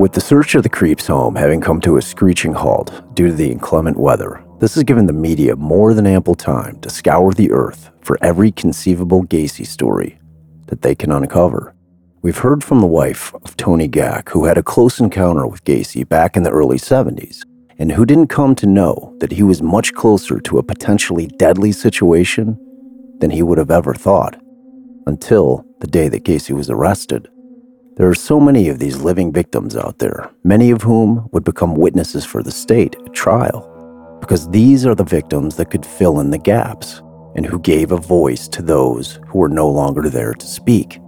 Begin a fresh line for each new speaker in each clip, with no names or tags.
With the search of the creep's home having come to a screeching halt due to the inclement weather, this has given the media more than ample time to scour the earth for every conceivable Gacy story that they can uncover. We've heard from the wife of Tony Gack, who had a close encounter with Gacy back in the early 70s, and who didn't come to know that he was much closer to a potentially deadly situation than he would have ever thought, until the day that Gacy was arrested. There are so many of these living victims out there, many of whom would become witnesses for the state at trial, because these are the victims that could fill in the gaps and who gave a voice to those who were no longer there to speak.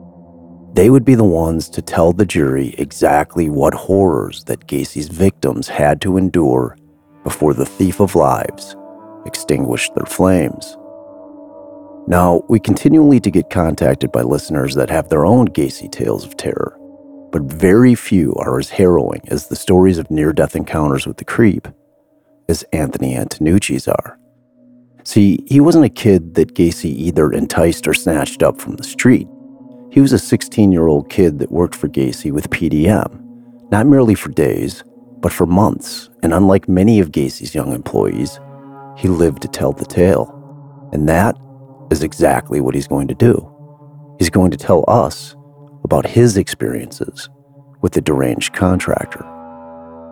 They would be the ones to tell the jury exactly what horrors that Gacy's victims had to endure before the thief of lives extinguished their flames. Now, we continually to get contacted by listeners that have their own Gacy tales of terror, but very few are as harrowing as the stories of near death encounters with the creep as Anthony Antonucci's are. See, he wasn't a kid that Gacy either enticed or snatched up from the street. He was a 16 year old kid that worked for Gacy with PDM, not merely for days, but for months. And unlike many of Gacy's young employees, he lived to tell the tale. And that is exactly what he's going to do. He's going to tell us about his experiences with the deranged contractor.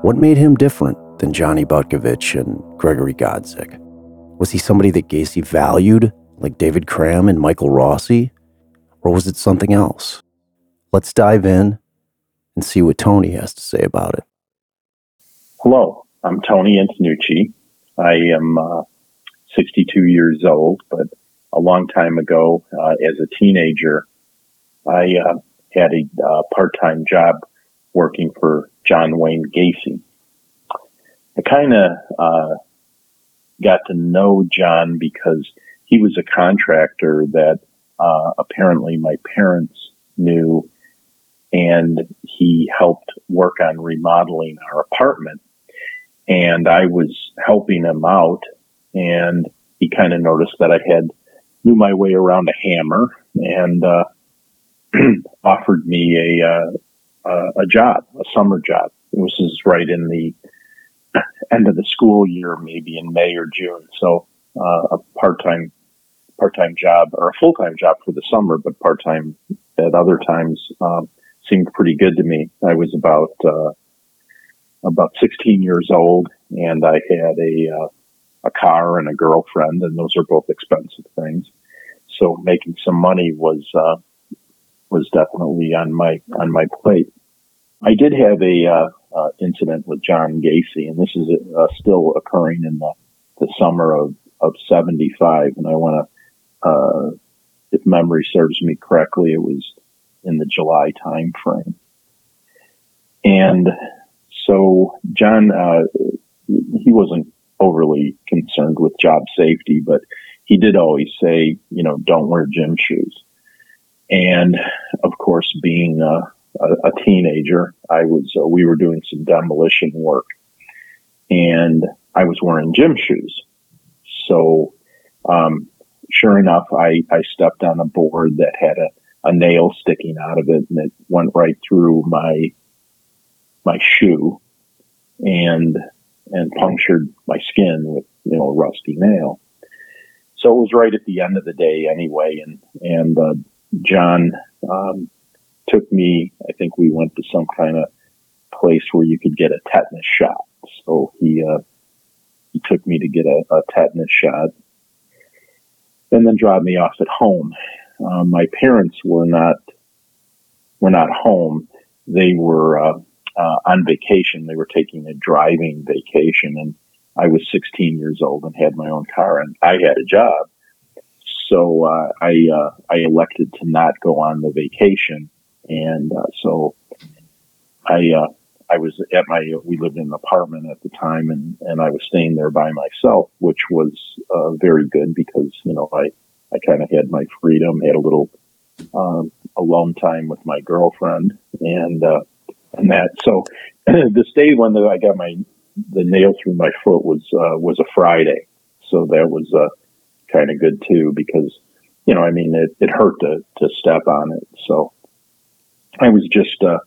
What made him different than Johnny Butkovich and Gregory Godzik? Was he somebody that Gacy valued, like David Cram and Michael Rossi? Or was it something else? Let's dive in and see what Tony has to say about it.
Hello, I'm Tony Antonucci. I am uh, 62 years old, but a long time ago, uh, as a teenager, I uh, had a uh, part-time job working for John Wayne Gacy. I kind of uh, got to know John because he was a contractor that uh, apparently my parents knew, and he helped work on remodeling our apartment. And I was helping him out, and he kind of noticed that I had knew my way around a hammer and uh, offered me a uh, a job, a summer job. This is right in the end of the school year, maybe in May or June. So uh, a part time part time job or a full time job for the summer, but part time at other times um, seemed pretty good to me. I was about uh, about 16 years old, and I had a uh, a car and a girlfriend, and those are both expensive things. So making some money was uh, was definitely on my on my plate. I did have a uh, uh, incident with John Gacy, and this is uh, still occurring in the, the summer of of '75. And I want to, uh, if memory serves me correctly, it was in the July time frame. And so John, uh, he wasn't overly concerned with job safety, but he did always say, you know, don't wear gym shoes. And of course, being a, a, a teenager, I was, uh, we were doing some demolition work and I was wearing gym shoes. So, um, sure enough, I, I stepped on a board that had a, a nail sticking out of it and it went right through my, my shoe and and punctured my skin with, you know, a rusty nail. So it was right at the end of the day anyway. And, and, uh, John, um, took me, I think we went to some kind of place where you could get a tetanus shot. So he, uh, he took me to get a, a tetanus shot and then dropped me off at home. Uh, my parents were not, were not home. They were, uh, uh, on vacation. They were taking a driving vacation, and I was 16 years old and had my own car, and I had a job. So uh, I uh, I elected to not go on the vacation, and uh, so I uh, I was at my we lived in an apartment at the time, and and I was staying there by myself, which was uh, very good because you know I I kind of had my freedom, had a little um, alone time with my girlfriend, and uh, and that. So this day when I got my the nail through my foot was was a Friday, so that was uh, kind of good too because you know I mean it, it hurt to to step on it. So I was just uh,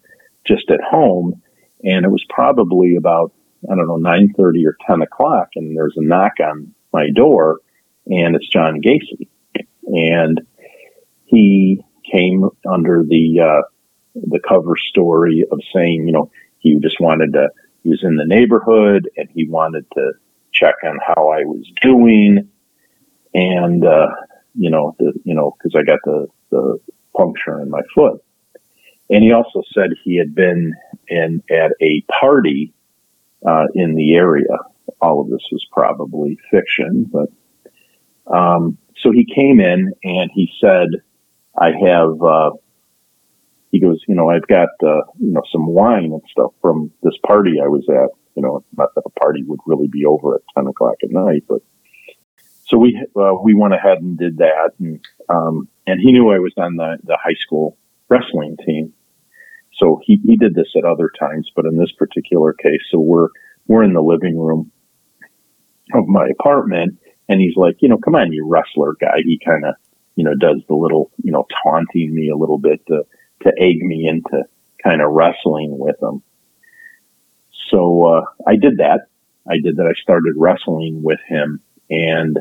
just at home, and it was probably about I don't know nine thirty or ten o'clock, and there's a knock on my door, and it's John Gacy, and he came under the uh, the cover story of saying, you know, he just wanted to. He was in the neighborhood, and he wanted to check on how I was doing, and uh, you know, the you know, because I got the the puncture in my foot. And he also said he had been in at a party uh, in the area. All of this was probably fiction, but um, so he came in and he said, "I have." Uh, he goes, "You know, I've got uh, you know some wine and stuff from this party I was at. You know, not that the party would really be over at ten o'clock at night, but." So we uh, we went ahead and did that, and um, and he knew I was on the, the high school wrestling team. So he, he did this at other times, but in this particular case, so we're, we're in the living room of my apartment and he's like, you know, come on, you wrestler guy. He kind of, you know, does the little, you know, taunting me a little bit to, to egg me into kind of wrestling with him. So, uh, I did that. I did that. I started wrestling with him and,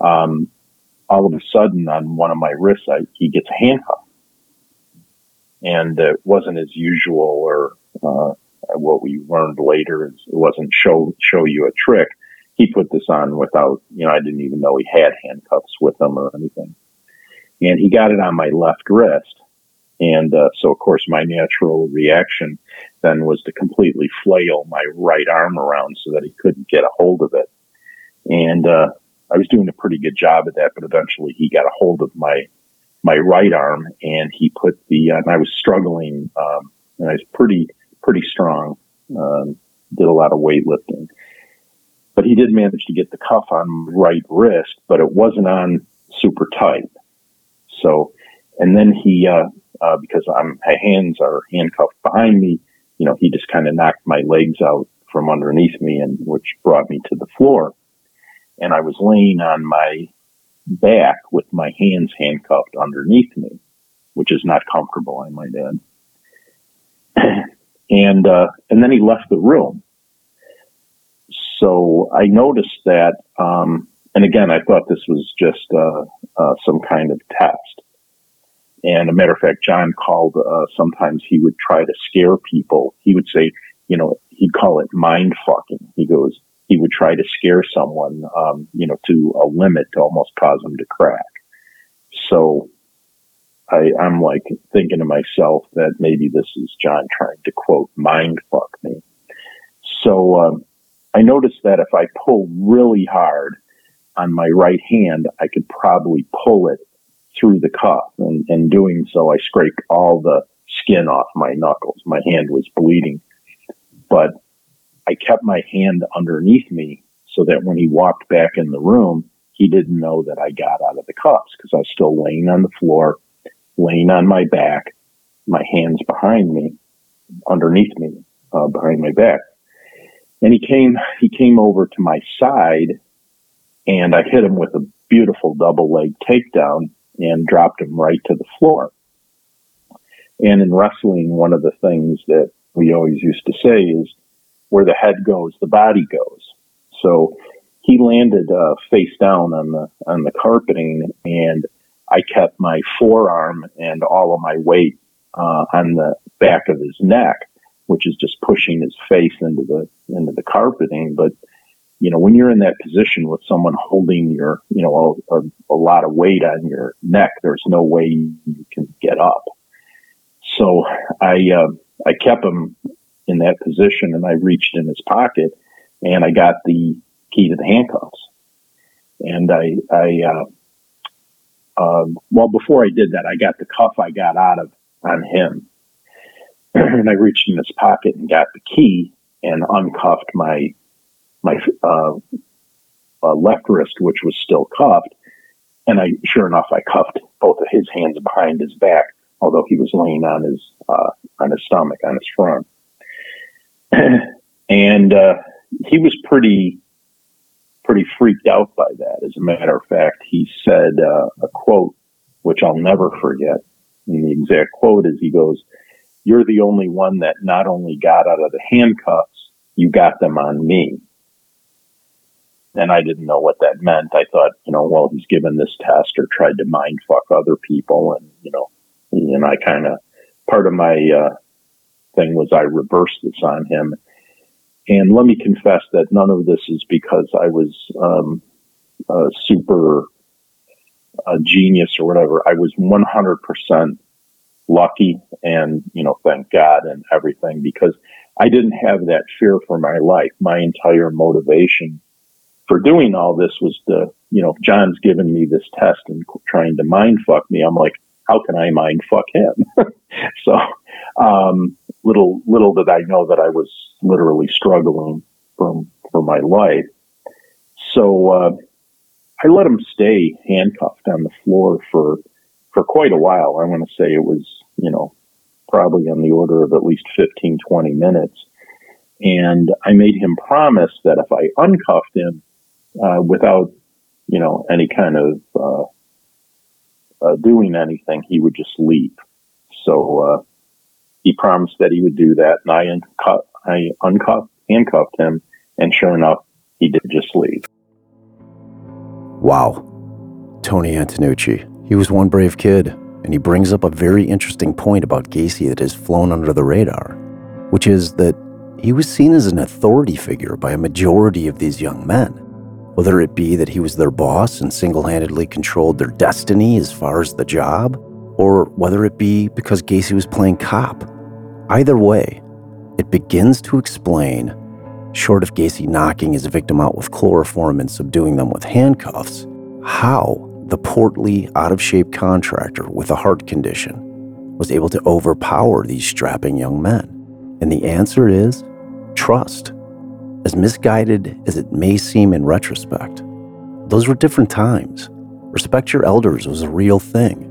um, all of a sudden on one of my wrists, I, he gets handcuffed. And it wasn't as usual or, uh, what we learned later is it wasn't show, show you a trick. He put this on without, you know, I didn't even know he had handcuffs with him or anything. And he got it on my left wrist. And, uh, so of course my natural reaction then was to completely flail my right arm around so that he couldn't get a hold of it. And, uh, I was doing a pretty good job at that, but eventually he got a hold of my my right arm and he put the and I was struggling um, and I was pretty pretty strong. Um, did a lot of weightlifting, but he did manage to get the cuff on my right wrist, but it wasn't on super tight. So, and then he uh, uh, because I'm my hands are handcuffed behind me, you know, he just kind of knocked my legs out from underneath me and which brought me to the floor and I was laying on my back with my hands handcuffed underneath me, which is not comfortable, I might add. and uh, and then he left the room. So I noticed that, um, and again, I thought this was just uh, uh, some kind of test. And a matter of fact, John called. Uh, sometimes he would try to scare people. He would say, you know, he'd call it mind fucking. He goes, he would try to scare someone, um, you know, to a limit to almost cause them to crack. So I, I'm like thinking to myself that maybe this is John trying to quote mind fuck me. So um, I noticed that if I pull really hard on my right hand, I could probably pull it through the cuff. And in doing so, I scraped all the skin off my knuckles. My hand was bleeding. But I kept my hand underneath me so that when he walked back in the room, he didn't know that I got out of the cuffs because I was still laying on the floor, laying on my back, my hands behind me, underneath me, uh, behind my back. And he came, he came over to my side and I hit him with a beautiful double leg takedown and dropped him right to the floor. And in wrestling, one of the things that we always used to say is where the head goes, the body goes. So he landed uh, face down on the on the carpeting, and I kept my forearm and all of my weight uh, on the back of his neck, which is just pushing his face into the into the carpeting. But you know, when you're in that position with someone holding your, you know, a, a, a lot of weight on your neck, there's no way you can get up. So I uh, I kept him in that position and I reached in his pocket and I got the key to the handcuffs. And I, I, uh, um, well, before I did that, I got the cuff I got out of on him. and I reached in his pocket and got the key and uncuffed my, my, uh, uh, left wrist, which was still cuffed. And I, sure enough, I cuffed both of his hands behind his back, although he was laying on his, uh, on his stomach, on his front. and uh, he was pretty pretty freaked out by that. As a matter of fact, he said uh, a quote which I'll never forget. And the exact quote is he goes, you're the only one that not only got out of the handcuffs, you got them on me. And I didn't know what that meant. I thought, you know, well, he's given this test or tried to mind fuck other people. And, you know, and I kind of, part of my uh, thing was I reversed this on him. And let me confess that none of this is because I was um, a super uh, genius or whatever. I was 100% lucky and, you know, thank God and everything because I didn't have that fear for my life. My entire motivation for doing all this was to, you know, John's given me this test and trying to mind fuck me. I'm like, how can I mind fuck him? so, um, little, little did I know that I was literally struggling for, for my life. So, uh, I let him stay handcuffed on the floor for, for quite a while. I want to say it was, you know, probably on the order of at least 15, 20 minutes. And I made him promise that if I uncuffed him, uh, without, you know, any kind of, uh, uh, doing anything, he would just leave. So, uh, he promised that he would do that, and I, uncuff, I handcuffed him, and sure enough, he did just leave.
Wow. Tony Antonucci. He was one brave kid, and he brings up a very interesting point about Gacy that has flown under the radar, which is that he was seen as an authority figure by a majority of these young men. Whether it be that he was their boss and single handedly controlled their destiny as far as the job, or whether it be because Gacy was playing cop. Either way, it begins to explain, short of Gacy knocking his victim out with chloroform and subduing them with handcuffs, how the portly, out of shape contractor with a heart condition was able to overpower these strapping young men. And the answer is trust. As misguided as it may seem in retrospect, those were different times. Respect your elders was a real thing.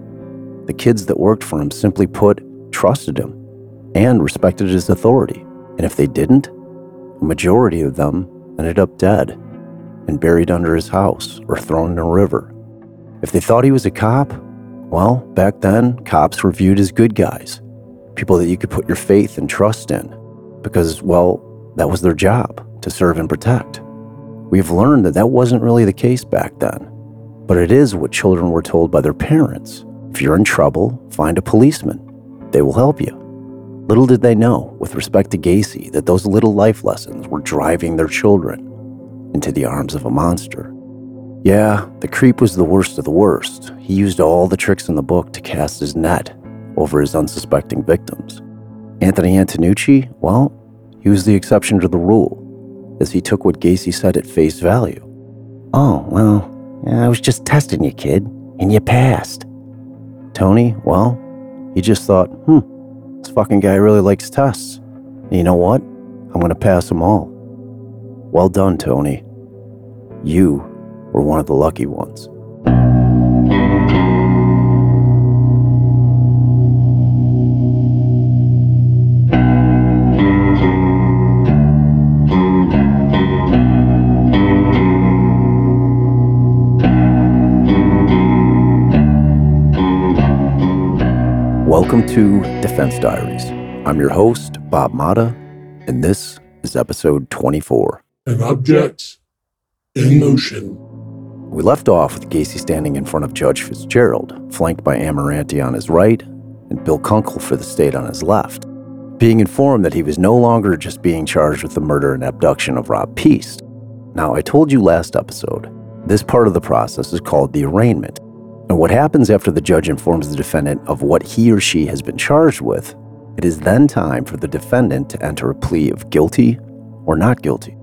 The kids that worked for him simply put trusted him and respected his authority. And if they didn't, a majority of them ended up dead and buried under his house or thrown in a river. If they thought he was a cop, well, back then, cops were viewed as good guys, people that you could put your faith and trust in, because, well, that was their job to serve and protect. We've learned that that wasn't really the case back then, but it is what children were told by their parents. If you're in trouble, find a policeman, they will help you. Little did they know, with respect to Gacy, that those little life lessons were driving their children into the arms of a monster. Yeah, the creep was the worst of the worst. He used all the tricks in the book to cast his net over his unsuspecting victims. Anthony Antonucci, well, he was the exception to the rule, as he took what Gacy said at face value. Oh, well, I was just testing you, kid, and you passed. Tony, well, he just thought, hmm, this fucking guy really likes tests. And you know what? I'm going to pass them all. Well done, Tony. You were one of the lucky ones. Welcome to Defense Diaries. I'm your host, Bob Motta, and this is episode 24.
An object in motion.
We left off with Gacy standing in front of Judge Fitzgerald, flanked by Amirante on his right and Bill Kunkel for the state on his left, being informed that he was no longer just being charged with the murder and abduction of Rob Piest. Now, I told you last episode, this part of the process is called the arraignment, and what happens after the judge informs the defendant of what he or she has been charged with, it is then time for the defendant to enter a plea of guilty or not guilty.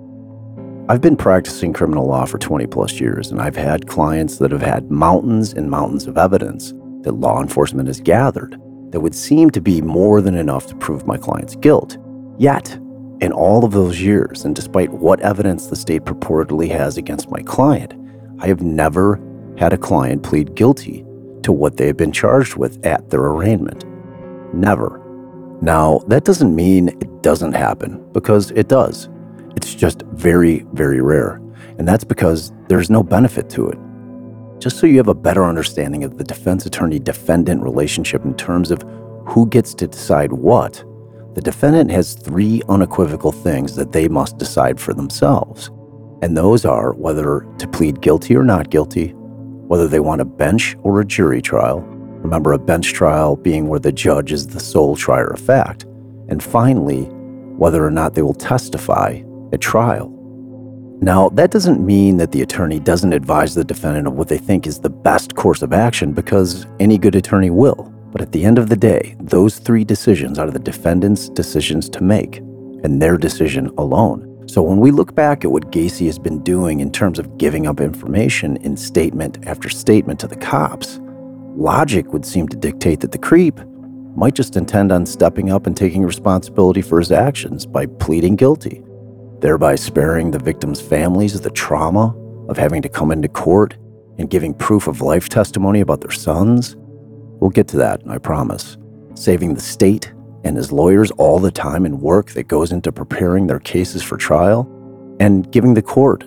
I've been practicing criminal law for 20 plus years, and I've had clients that have had mountains and mountains of evidence that law enforcement has gathered that would seem to be more than enough to prove my client's guilt. Yet, in all of those years, and despite what evidence the state purportedly has against my client, I have never had a client plead guilty to what they had been charged with at their arraignment. Never. Now, that doesn't mean it doesn't happen, because it does. It's just very, very rare. And that's because there's no benefit to it. Just so you have a better understanding of the defense attorney defendant relationship in terms of who gets to decide what, the defendant has three unequivocal things that they must decide for themselves. And those are whether to plead guilty or not guilty, whether they want a bench or a jury trial. Remember, a bench trial being where the judge is the sole trier of fact. And finally, whether or not they will testify at trial. Now, that doesn't mean that the attorney doesn't advise the defendant of what they think is the best course of action because any good attorney will. But at the end of the day, those three decisions are the defendant's decisions to make, and their decision alone. So when we look back at what Gacy has been doing in terms of giving up information in statement after statement to the cops, logic would seem to dictate that the creep might just intend on stepping up and taking responsibility for his actions by pleading guilty, thereby sparing the victims' families the trauma of having to come into court and giving proof of life testimony about their sons. We'll get to that, I promise. Saving the state and his lawyers all the time and work that goes into preparing their cases for trial, and giving the court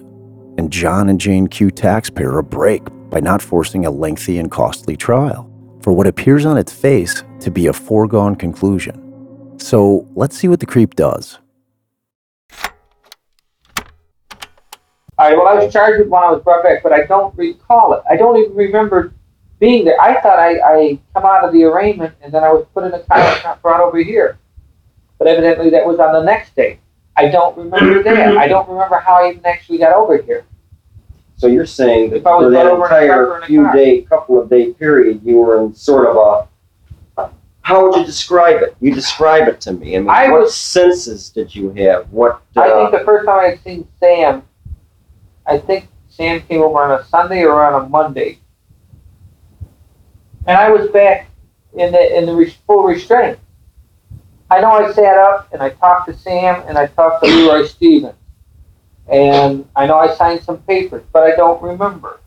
and John and Jane Q taxpayer a break by not forcing a lengthy and costly trial for what appears on its face to be a foregone conclusion. So let's see what the creep does.
All right, well, I was charged with when I was brought back, but I don't recall it. I don't even remember being there. I thought I, I come out of the arraignment and then I was put in a car and brought over here. But evidently that was on the next day. I don't remember that. I don't remember how I even actually got over here.
So you're saying that
If I was
for that
run over in a car or
entire
in a
few
car.
day, couple of day period, you were in sort of a, how would you describe it? You describe it to me. I mean,
I
what
was-
senses did you have? What,
I
uh,
think the first time I had seen Sam, I think Sam came over on a Sunday or on a Monday. And I was back in the in the re- full restraint. I know I sat up and I talked to Sam and I talked to Leroy Stevens. And I know I signed some papers, but I don't remember.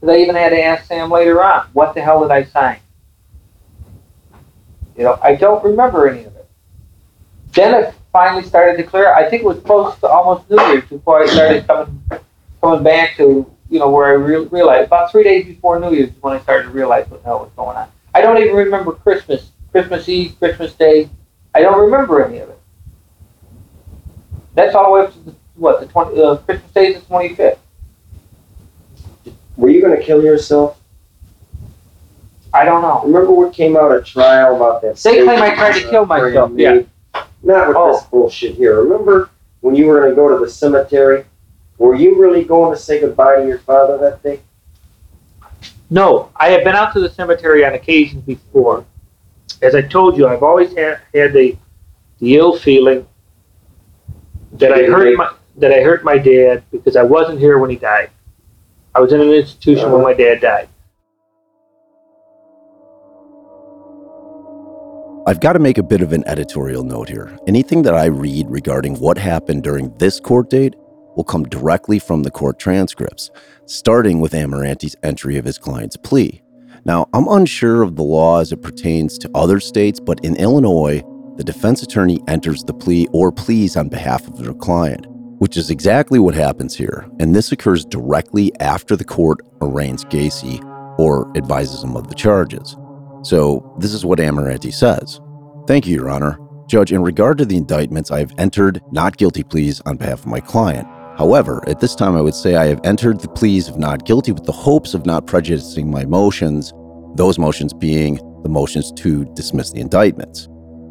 Because I even had to ask Sam later on, what the hell did I sign? You know, I don't remember any of it. Then it finally started to clear. I think it was close to almost New Year's before I started coming coming back to you know where I re- realized about three days before New Year's is when I started to realize what the hell was going on. I don't even remember Christmas, Christmas Eve, Christmas Day. I don't remember any of it. That's all the way up to the, what the twenty uh, Christmas Day is the twenty fifth.
were you gonna kill yourself?
I don't know.
Remember what came out at trial about that?
They claim I tried to kill myself, yeah.
Not with this
Oh.
bullshit here. Remember when you were gonna go to the cemetery? Were you really going to say goodbye to your father that day?
No, I have been out to the cemetery on occasions before. As I told you, I've always had, had the, the ill feeling that I hurt my that I hurt my dad because I wasn't here when he died. I was in an institution when uh-huh. my dad died.
I've got to make a bit of an editorial note here. Anything that I read regarding what happened during this court date will come directly from the court transcripts, starting with Amirante's entry of his client's plea. Now, I'm unsure of the law as it pertains to other states, but in Illinois, the defense attorney enters the plea or pleas on behalf of their client, which is exactly what happens here. And this occurs directly after the court arraigns Gacy or advises him of the charges. So, this is what Amirante says. Thank you, Your Honor. Judge, in regard to the indictments, I have entered not guilty pleas on behalf of my client. However, at this time, I would say I have entered the pleas of not guilty with the hopes of not prejudicing my motions, those motions being the motions to dismiss the indictments.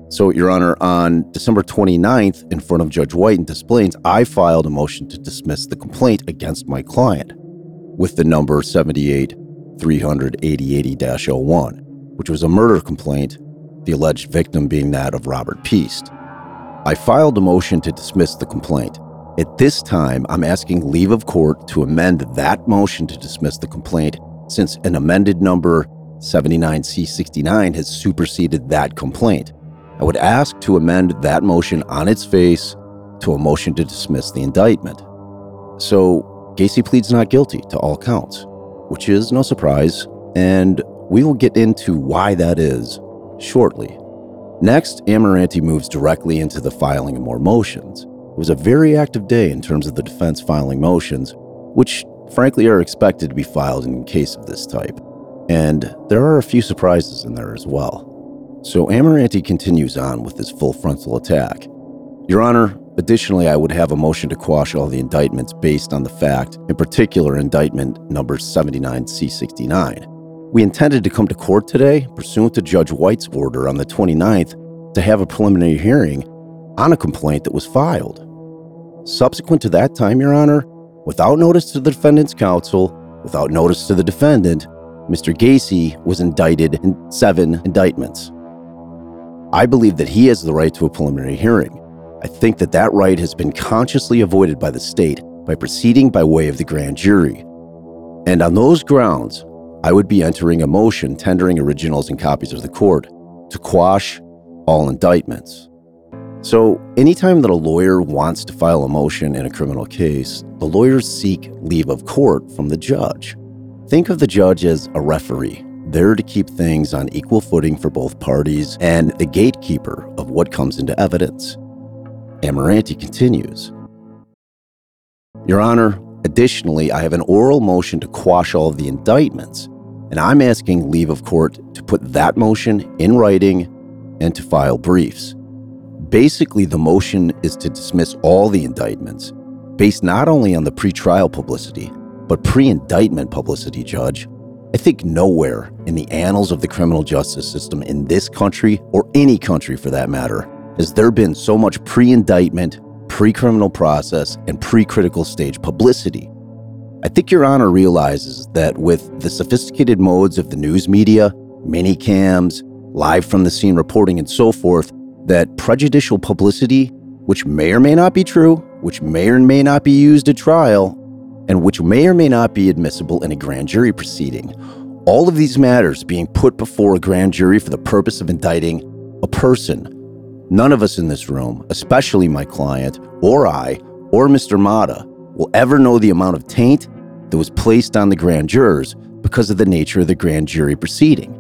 So, Your Honor, on December 29th, in front of Judge White in Des Plaines, I filed a motion to dismiss the complaint against my client with the number 78 380 01, which was a murder complaint, the alleged victim being that of Robert Piest. I filed a motion to dismiss the complaint. At this time, I'm asking leave of court to amend that motion to dismiss the complaint since an amended number 79C69 has superseded that complaint. I would ask to amend that motion on its face to a motion to dismiss the indictment. So, Gacy pleads not guilty to all counts, which is no surprise, and we will get into why that is shortly. Next, Amirante moves directly into the filing of more motions. It was a very active day in terms of the defense filing motions, which frankly are expected to be filed in case of this type. And there are a few surprises in there as well. So Amirante continues on with his full frontal attack. Your Honor, additionally, I would have a motion to quash all the indictments based on the fact, in particular, indictment number 79C69. We intended to come to court today, pursuant to Judge White's order on the 29th, to have a preliminary hearing on a complaint that was filed. Subsequent to that time, Your Honor, without notice to the defendant's counsel, without notice to the defendant, Mr. Gacy was indicted in seven indictments. I believe that he has the right to a preliminary hearing. I think that that right has been consciously avoided by the state by proceeding by way of the grand jury. And on those grounds, I would be entering a motion tendering originals and copies of the court to quash all indictments. So, anytime that a lawyer wants to file a motion in a criminal case, the lawyers seek leave of court from the judge. Think of the judge as a referee, there to keep things on equal footing for both parties and the gatekeeper of what comes into evidence. Amirante continues Your Honor, additionally, I have an oral motion to quash all of the indictments, and I'm asking leave of court to put that motion in writing and to file briefs. Basically, the motion is to dismiss all the indictments, based not only on the pretrial publicity, but pre indictment publicity, Judge. I think nowhere in the annals of the criminal justice system in this country, or any country for that matter, has there been so much pre indictment, pre criminal process, and pre critical stage publicity. I think Your Honor realizes that with the sophisticated modes of the news media, mini cams, live from the scene reporting, and so forth, that prejudicial publicity, which may or may not be true, which may or may not be used at trial, and which may or may not be admissible in a grand jury proceeding. All of these matters being put before a grand jury for the purpose of indicting a person. None of us in this room, especially my client, or I, or Mr. Motta, will ever know the amount of taint that was placed on the grand jurors because of the nature of the grand jury proceeding,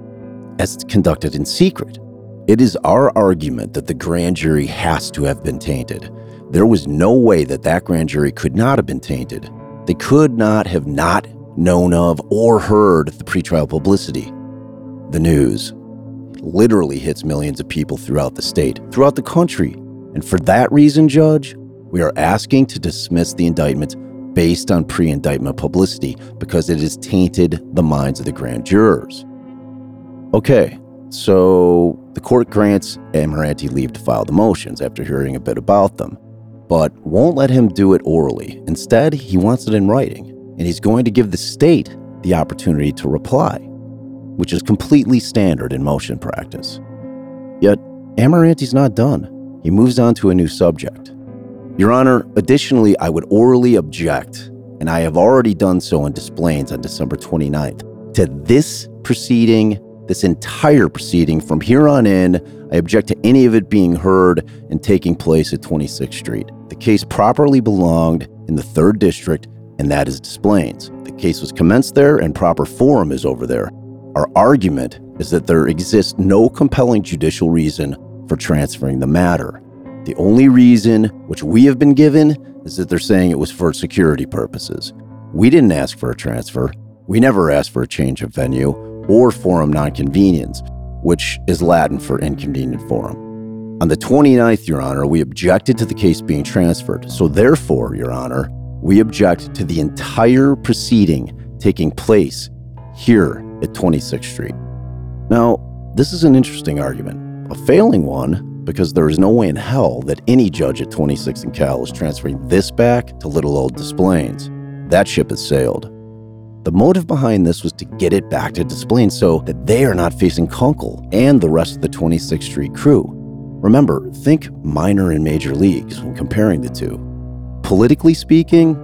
as it's conducted in secret. It is our argument that the grand jury has to have been tainted. There was no way that that grand jury could not have been tainted. They could not have not known of or heard the pretrial publicity. The news literally hits millions of people throughout the state, throughout the country. And for that reason, Judge, we are asking to dismiss the indictments based on pre indictment publicity because it has tainted the minds of the grand jurors. Okay, so the court grants Amirante leave to file the motions after hearing a bit about them but won't let him do it orally. Instead, he wants it in writing, and he's going to give the state the opportunity to reply, which is completely standard in motion practice. Yet, Amirante's not done. He moves on to a new subject. Your Honor, additionally, I would orally object, and I have already done so in Des Plaines on December 29th, to this proceeding, this entire proceeding from here on in. I object to any of it being heard and taking place at 26th Street. The case properly belonged in the 3rd District, and that is Des The case was commenced there, and proper forum is over there. Our argument is that there exists no compelling judicial reason for transferring the matter. The only reason which we have been given is that they're saying it was for security purposes. We didn't ask for a transfer. We never asked for a change of venue or forum non conveniens, which is Latin for inconvenient forum. On the 29th, Your Honor, we objected to the case being transferred. So, therefore, Your Honor, we object to the entire proceeding taking place here at 26th Street. Now, this is an interesting argument, a failing one, because there is no way in hell that any judge at 26th and Cal is transferring this back to little old Des. That ship has sailed. The motive behind this was to get it back to Des Plaines so that they are not facing Kunkel and the rest of the 26th Street crew. Remember, think minor and major leagues when comparing the two. Politically speaking,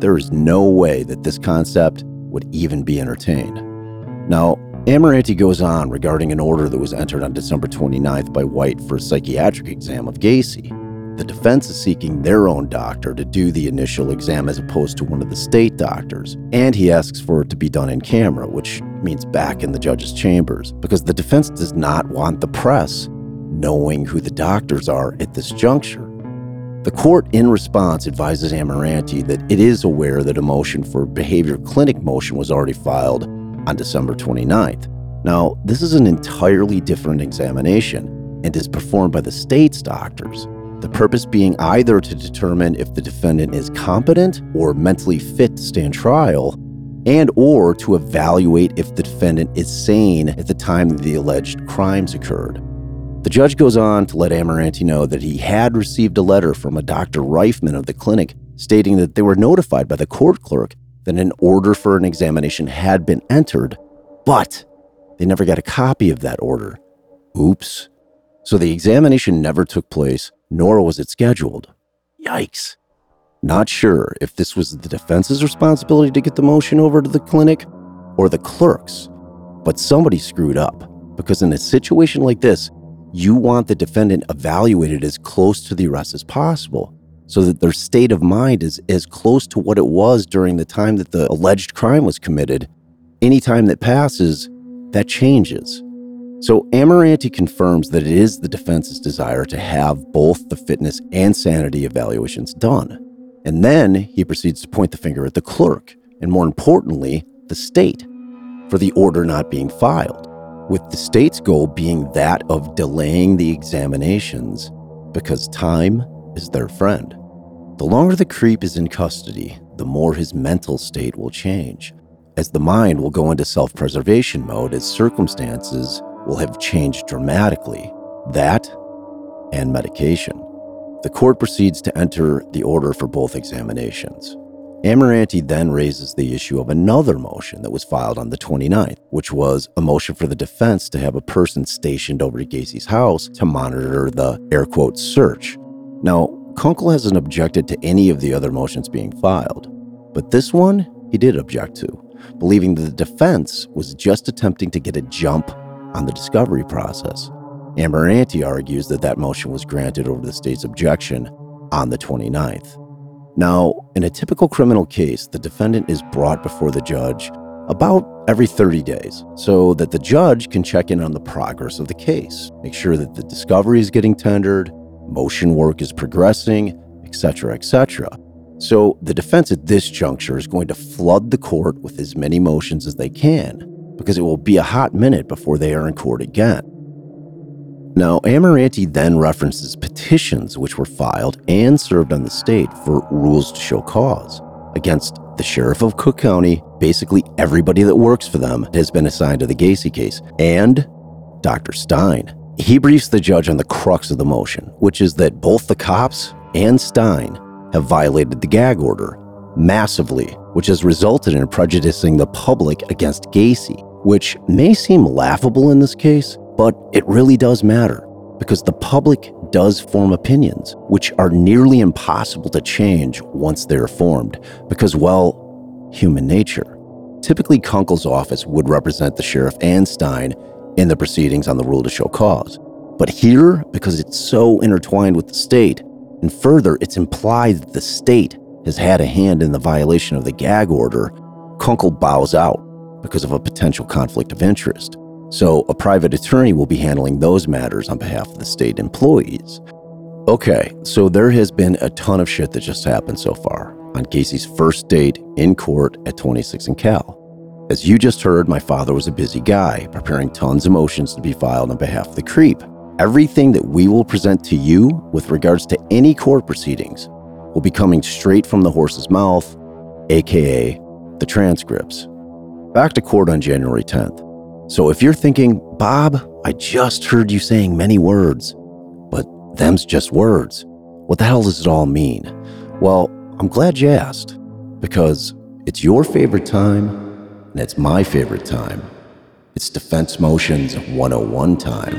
there is no way that this concept would even be entertained. Now, Amirante goes on regarding an order that was entered on December 29th by White for a psychiatric exam of Gacy. The defense is seeking their own doctor to do the initial exam as opposed to one of the state doctors, and he asks for it to be done in camera, which means back in the judge's chambers, because the defense does not want the press knowing who the doctors are at this juncture. The court, in response, advises Amirante that it is aware that a motion for behavior clinic motion was already filed on December 29th, Now, this is an entirely different examination and is performed by the state's doctors. The purpose being either to determine if the defendant is competent or mentally fit to stand trial and or to evaluate if the defendant is sane at the time the alleged crimes occurred. The judge goes on to let Amirante know that he had received a letter from a Dr. Reifman of the clinic stating that they were notified by the court clerk that an order for an examination had been entered, but they never got a copy of that order. Oops. So the examination never took place, nor was it scheduled. Yikes. Not sure if this was the defense's responsibility to get the motion over to the clinic or the clerk's, but somebody screwed up because in a situation like this, you want the defendant evaluated as close to the arrest as possible so that their state of mind is as close to what it was during the time that the alleged crime was committed. Any time that passes, that changes. So Amirante confirms that it is the defense's desire to have both the fitness and sanity evaluations done. And then he proceeds to point the finger at the clerk, and more importantly, the state, for the order not being filed, with the state's goal being that of delaying the examinations because time is their friend. The longer the creep is in custody, the more his mental state will change, as the mind will go into self preservation mode as circumstances will have changed dramatically. That and medication. The court proceeds to enter the order for both examinations. Amirante then raises the issue of another motion that was filed on the 29th, which was a motion for the defense to have a person stationed over to Gacy's house to monitor the air quote search. Now, Kunkel hasn't objected to any of the other motions being filed, but this one he did object to, believing that the defense was just attempting to get a jump on the discovery process. Amirante argues that that motion was granted over the state's objection on the 29th. Now, in a typical criminal case, the defendant is brought before the judge about every 30 days so that the judge can check in on the progress of the case, make sure that the discovery is getting tendered, motion work is progressing, etc., etc. So the defense at this juncture is going to flood the court with as many motions as they can because it will be a hot minute before they are in court again. Now, Amirante then references petitions which were filed and served on the state for rules to show cause against the sheriff of Cook County, basically everybody that works for them has been assigned to the Gacy case, and Dr. Stein. He briefs the judge on the crux of the motion, which is that both the cops and Stein have violated the gag order massively, which has resulted in prejudicing the public against Gacy, which may seem laughable in this case, but it really does matter because the public does form opinions, which are nearly impossible to change once they're formed, because, well, human nature. Typically, Kunkel's office would represent the sheriff and Stein in the proceedings on the rule to show cause. But here, because it's so intertwined with the state, and further, it's implied that the state has had a hand in the violation of the gag order, Kunkel bows out because of a potential conflict of interest. So, a private attorney will be handling those matters on behalf of the state employees. Okay, so there has been a ton of shit that just happened so far on Gacy's first date in court at 26 and Cal. As you just heard, my father was a busy guy, preparing tons of motions to be filed on behalf of the creep. Everything that we will present to you with regards to any court proceedings will be coming straight from the horse's mouth, aka the transcripts. Back to court on January 10th. So if you're thinking, Bob, I just heard you saying many words, but them's just words. What the hell does it all mean? Well, I'm glad you asked, because it's your favorite time and it's my favorite time. It's Defense Motions 101 time.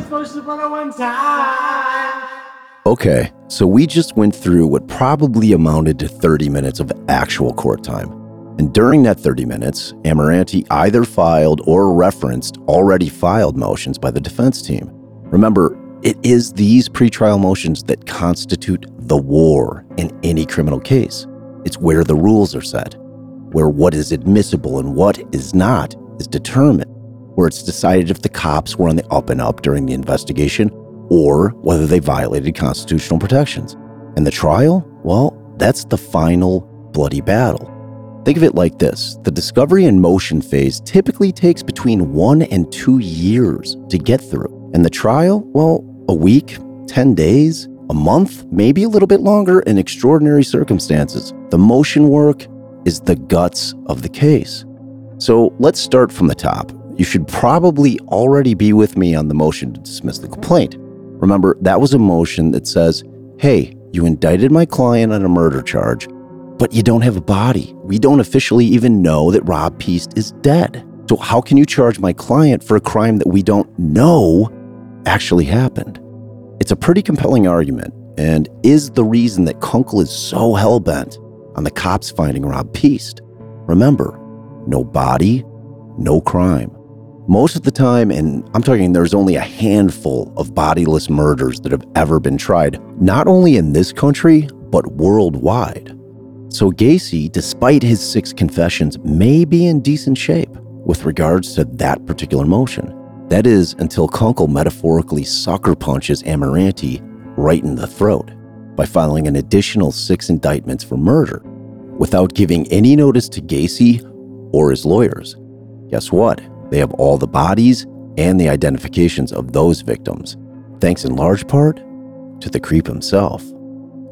Okay, so we just went through what probably amounted to 30 minutes of actual court time. And during that 30 minutes, Amirante either filed or referenced already filed motions by the defense team. Remember, it is these pretrial motions that constitute the war in any criminal case. It's where the rules are set where what is admissible and what is not is determined, where it's decided if the cops were on the up and up during the investigation or whether they violated constitutional protections. And the trial? Well, that's the final bloody battle. Think of it like this the discovery and motion phase typically takes between one and two years to get through. And the trial, well, a week, 10 days, a month, maybe a little bit longer in extraordinary circumstances. The motion work is the guts of the case. So let's start from the top. You should probably already be with me on the motion to dismiss the complaint. Remember, that was a motion that says, hey, you indicted my client on a murder charge, but you don't have a body. We don't officially even know that Rob Piest is dead. So, how can you charge my client for a crime that we don't know actually happened? It's a pretty compelling argument and is the reason that Kunkel is so hell bent on the cops finding Rob Piest. Remember, no body, no crime. Most of the time, and I'm talking there's only a handful of bodiless murders that have ever been tried, not only in this country, but worldwide. So Gacy, despite his six confessions, may be in decent shape with regards to that particular motion. That is, until Kunkel metaphorically sucker punches Amirante right in the throat by filing an additional six indictments for murder without giving any notice to Gacy or his lawyers. Guess what? They have all the bodies and the identifications of those victims, thanks in large part to the creep himself.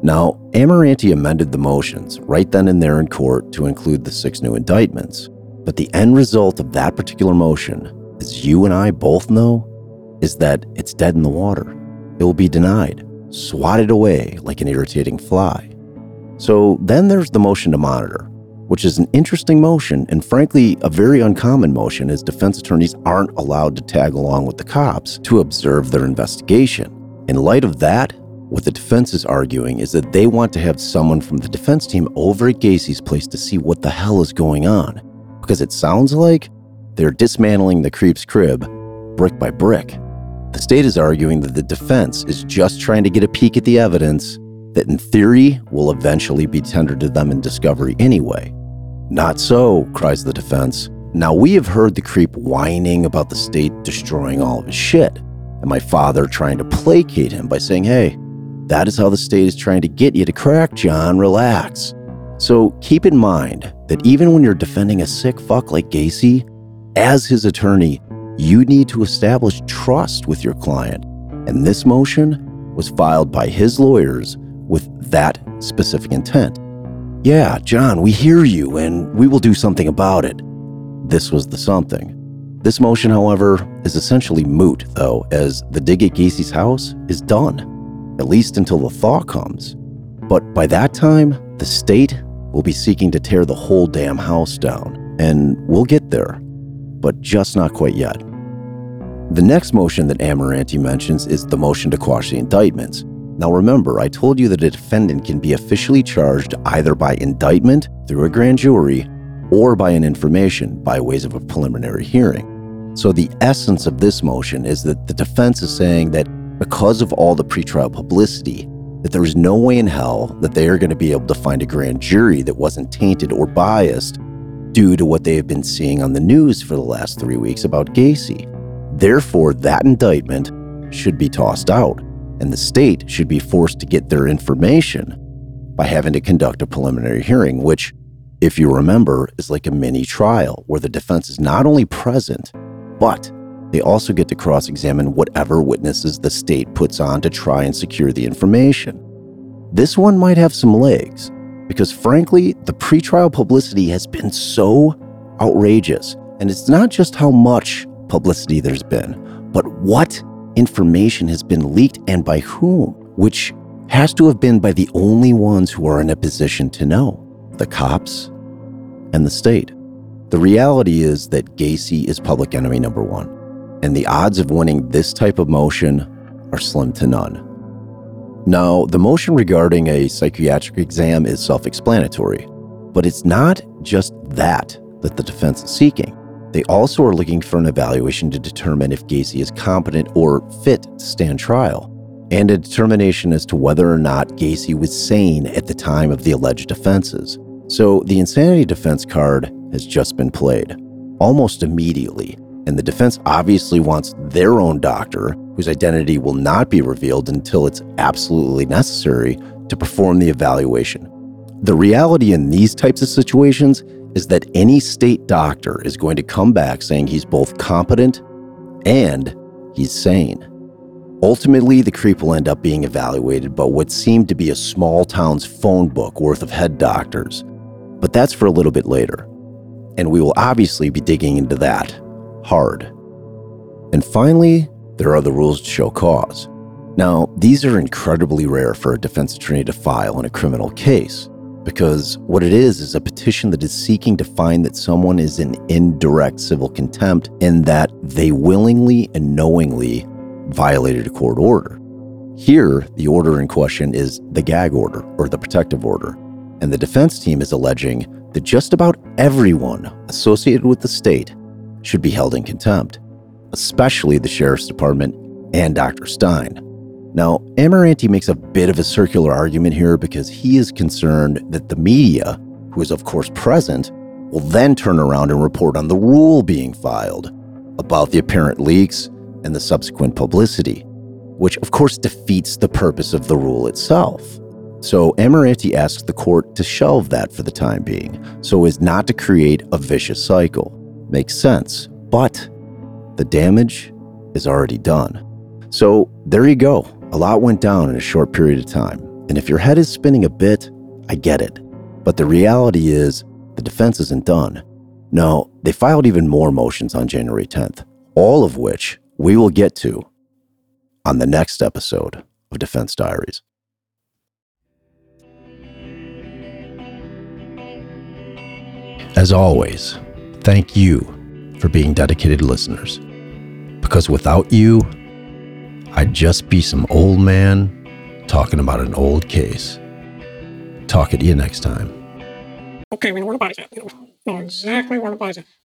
Now, Amirante amended the motions right then and there in court to include the six new indictments. But the end result of that particular motion, as you and I both know, is that it's dead in the water. It will be denied, swatted away like an irritating fly. So then there's the motion to monitor, which is an interesting motion and frankly a very uncommon motion as defense attorneys aren't allowed to tag along with the cops to observe their investigation. In light of that, what the defense is arguing is that they want to have someone from the defense team over at Gacy's place to see what the hell is going on, because it sounds like they're dismantling the creep's crib brick by brick. The state is arguing that the defense is just trying to get a peek at the evidence that, in theory, will eventually be tendered to them in discovery anyway. Not so, cries the defense. Now we have heard the creep whining about the state destroying all of his shit, and my father trying to placate him by saying, hey, that is how the state is trying to get you to crack, John, relax. So keep in mind that even when you're defending a sick fuck like Gacy, as his attorney, you need to establish trust with your client. And this motion was filed by his lawyers with that specific intent. Yeah, John, we hear you and we will do something about it. This was the something. This motion, however, is essentially moot, though, as the dig at Gacy's house is done, at least until the thaw comes. But by that time, the state will be seeking to tear the whole damn house down, and we'll get there, but just not quite yet. The next motion that Amirante mentions is the motion to quash the indictments. Now remember, I told you that a defendant can be officially charged either by indictment through a grand jury or by an information by ways of a preliminary hearing. So the essence of this motion is that the defense is saying that because of all the pretrial publicity, that there is no way in hell that they are going to be able to find a grand jury that wasn't tainted or biased due to what they have been seeing on the news for the last three weeks about Gacy. Therefore, that indictment should be tossed out and the state should be forced to get their information by having to conduct a preliminary hearing, which, if you remember, is like a mini trial where the defense is not only present, but they also get to cross examine whatever witnesses the state puts on to try and secure the information. This one might have some legs because, frankly, the pretrial publicity has been so outrageous. And it's not just how much publicity there's been, but what information has been leaked and by whom, which has to have been by the only ones who are in a position to know the cops and the state. The reality is that Gacy is public enemy number one, and the odds of winning this type of motion are slim to none. Now, the motion regarding a psychiatric exam is self explanatory, but it's not just that that the defense is seeking. They also are looking for an evaluation to determine if Gacy is competent or fit to stand trial, and a determination as to whether or not Gacy was sane at the time of the alleged offenses. So the insanity defense card has just been played, almost immediately, and the defense obviously wants their own doctor, whose identity will not be revealed until it's absolutely necessary to perform the evaluation. The reality in these types of situations is that any state doctor is going to come back saying he's both competent and he's sane. Ultimately, the creep will end up being evaluated by what seemed to be a small town's phone book worth of head doctors. But that's for a little bit later. And we will obviously be digging into that hard. And finally, there are the rules to show cause. Now, these are incredibly rare for a defense attorney to file in a criminal case because what it is is a petition that is seeking to find that someone is in indirect civil contempt and that they willingly and knowingly violated a court order. Here, the order in question is the gag order or the protective order, and the defense team is alleging that just about everyone associated with the state should be held in contempt, especially the sheriff's department and Dr. Stein. Now, Amirante makes a bit of a circular argument here because he is concerned that the media, who is of course present, will then turn around and report on the rule being filed about the apparent leaks and the subsequent publicity, which of course defeats the purpose of the rule itself. So Amirante asks the court to shelve that for the time being, so as not to create a vicious cycle. Makes sense, but the damage is already done. So there you go. A lot went down in a short period of time. And if your head is spinning a bit, I get it. But the reality is, the defense isn't done. No, they filed even more motions on January 10th, all of which we will get to on the next episode of Defense Diaries. As always, thank you for being dedicated listeners. Because without you, I'd just be some old man talking about an old case. Talk at you next time.
Okay, we know what a body is. We know exactly what a body is.